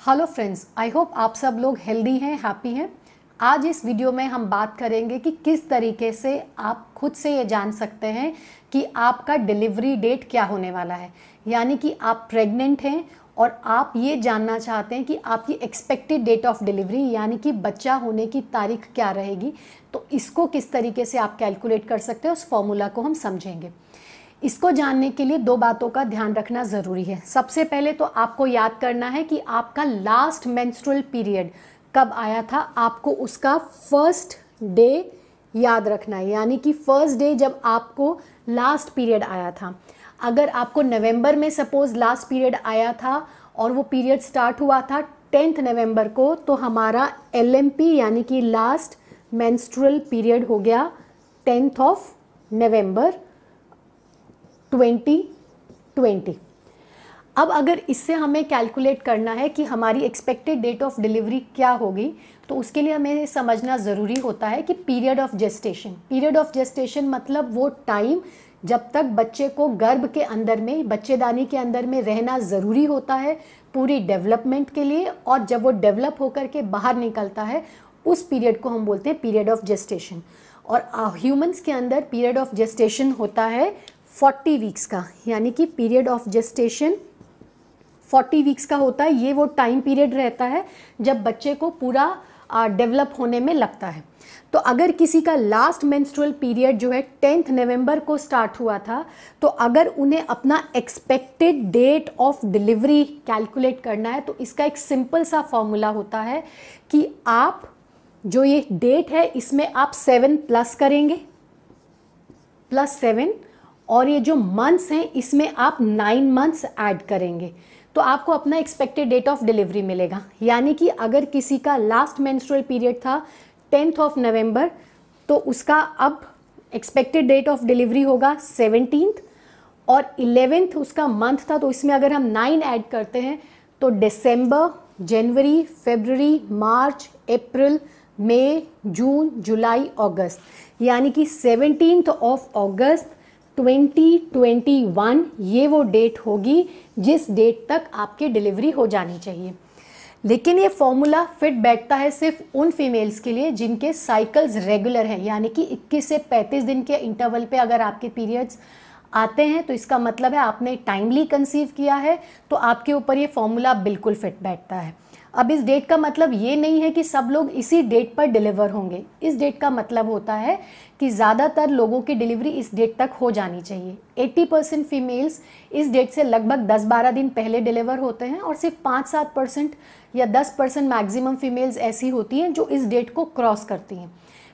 Hello friends I hope आप सब लोग हेल्दी हैं हैप्पी हैं। आज इस वीडियो में हम बात करेंगे कि किस तरीके से आप खुद से ये जान सकते हैं कि आपका डिलीवरी डेट क्या होने वाला है। यानी कि आप प्रेग्नेंट हैं और आप ये जानना चाहते हैं कि आपकी एक्सपेक्टेड डेट ऑफ़ डिलीवरी यानी कि बच्चा होने की तारीख क्या रहेगी। तो इसको किस तरीके से आप कैलकुलेट कर सकते हैं, उस फॉर्मूला को हम समझेंगे। इसको जानने के लिए दो बातों का ध्यान रखना ज़रूरी है। सबसे पहले तो आपको याद करना है कि आपका लास्ट मेंस्ट्रुअल पीरियड कब आया था, आपको उसका फ़र्स्ट डे याद रखना है। यानी कि फ़र्स्ट डे जब आपको लास्ट पीरियड आया था। अगर आपको नवंबर में सपोज़ लास्ट पीरियड आया था और वो पीरियड स्टार्ट हुआ था टेंथ नवंबर को तो हमारा एलएमपी यानी कि लास्ट मेंस्ट्रुअल पीरियड हो गया tenth of November. Twenty twenty. अब अगर इससे हमें कैलकुलेट करना है कि हमारी एक्सपेक्टेड डेट ऑफ़ डिलीवरी क्या होगी तो उसके लिए हमें समझना ज़रूरी होता है कि period of gestation period of gestation मतलब वो टाइम जब तक बच्चे को गर्भ के अंदर में, बच्चेदानी के अंदर में रहना ज़रूरी होता है पूरी डेवलपमेंट के लिए और जब वो डेवलप होकर के बाहर निकलता है, उस पीरियड को हम बोलते हैं पीरियड ऑफ़ जेस्टेशन और ह्यूमंस के अंदर पीरियड ऑफ़ जेस्टेशन होता है फोर्टी वीक्स का, यानी कि period of gestation forty weeks का होता है, ये वो टाइम पीरियड रहता है जब बच्चे को पूरा डेवलप होने में लगता है। तो अगर किसी का लास्ट मेंस्ट्रुअल पीरियड जो है टेंथ नवंबर को स्टार्ट हुआ था तो अगर उन्हें अपना expected date of delivery calculate करना है तो इसका एक सिंपल सा फॉर्मूला होता है कि आप, जो ये डेट है, इसमें आप सेवन प्लस करेंगे। प्लस सेवन और ये जो मंथ्स हैं, इसमें आप नाइन मंथ्स ऐड करेंगे। तो आपको अपना एक्सपेक्टेड डेट ऑफ़ डिलीवरी मिलेगा। यानी कि अगर किसी का लास्ट मेंस्ट्रुअल पीरियड था टेंथ ऑफ़ नवंबर तो उसका अब एक्सपेक्टेड डेट ऑफ़ डिलीवरी होगा सेवनटीन्थ और इलेवेंथ उसका मंथ था तो इसमें अगर हम नाइन ऐड करते हैं तो दिसंबर जनवरी फेबररी मार्च अप्रैल मई जून जुलाई अगस्त यानी कि सेवनटीन्थ ऑफ़ अगस्त 2021 ये वो डेट होगी जिस डेट तक आपकी डिलीवरी हो जानी चाहिए। लेकिन ये फॉर्मूला फिट बैठता है सिर्फ़ उन फीमेल्स के लिए जिनके साइकिल्स रेगुलर हैं, यानी कि 21 से 35 दिन के इंटरवल पे अगर आपके पीरियड्स आते हैं तो इसका मतलब है आपने टाइमली कंसीव किया है तो आपके ऊपर ये फॉर्मूला बिल्कुल फिट बैठता है। अब इस डेट का मतलब ये नहीं है कि सब लोग इसी डेट पर डिलीवर होंगे। इस डेट का मतलब होता है कि ज़्यादातर लोगों की डिलीवरी इस डेट तक हो जानी चाहिए। 80 परसेंट फीमेल्स इस डेट से लगभग 10-12 दिन पहले डिलीवर होते हैं और सिर्फ़ 5-7 परसेंट या 10 परसेंट मैक्सिमम फीमेल्स ऐसी होती हैं जो इस डेट को क्रॉस करती हैं।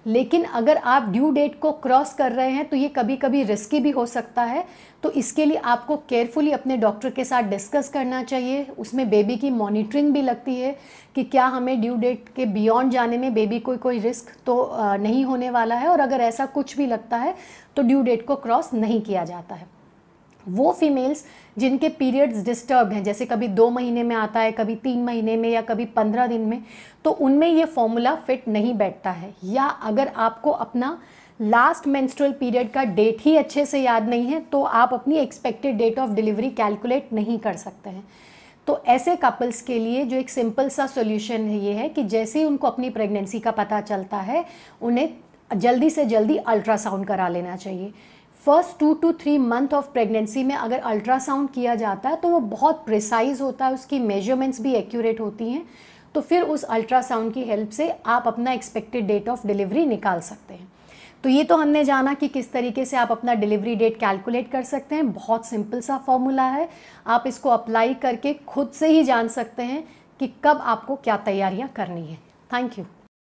लेकिन अगर आप ड्यू डेट को क्रॉस कर रहे हैं तो ये कभी कभी रिस्की भी हो सकता है। तो इसके लिए आपको केयरफुली अपने डॉक्टर के साथ डिस्कस करना चाहिए। उसमें बेबी की मॉनिटरिंग भी लगती है कि क्या हमें ड्यू डेट के बियॉन्ड जाने में बेबी को कोई रिस्क तो नहीं होने वाला है। और अगर ऐसा कुछ भी लगता है तो ड्यू डेट को क्रॉस नहीं किया जाता है। वो फीमेल्स जिनके पीरियड्स डिस्टर्ब हैं, जैसे कभी दो महीने में आता है, कभी तीन महीने में या कभी पंद्रह दिन में तो उनमें ये फॉर्मूला फिट नहीं बैठता है। या अगर आपको अपना लास्ट मेंस्ट्रुअल पीरियड का डेट ही अच्छे से याद नहीं है तो आप अपनी expected date of delivery calculate नहीं कर सकते हैं। तो ऐसे कपल्स के लिए जो एक सिंपल सा सोल्यूशन है, ये है कि जैसे ही उनको अपनी प्रेगनेंसी का पता चलता है, उन्हें जल्दी से जल्दी अल्ट्रासाउंड करा लेना चाहिए। First two two three month of pregnancy में अगर अल्ट्रासाउंड किया जाता है तो वो बहुत प्रिसाइज होता है, उसकी मेजरमेंट्स भी एक्यूरेट होती हैं तो फिर उस अल्ट्रासाउंड की हेल्प से आप अपना एक्सपेक्टेड डेट ऑफ़ डिलीवरी निकाल सकते हैं। तो ये तो हमने जाना कि किस तरीके से आप अपना डिलीवरी डेट कैलकुलेट कर सकते हैं। बहुत सिंपल सा फॉर्मूला है। आप इसको अप्लाई करके खुद से ही जान सकते हैं कि कब आपको क्या तैयारियाँ करनी है। Thank you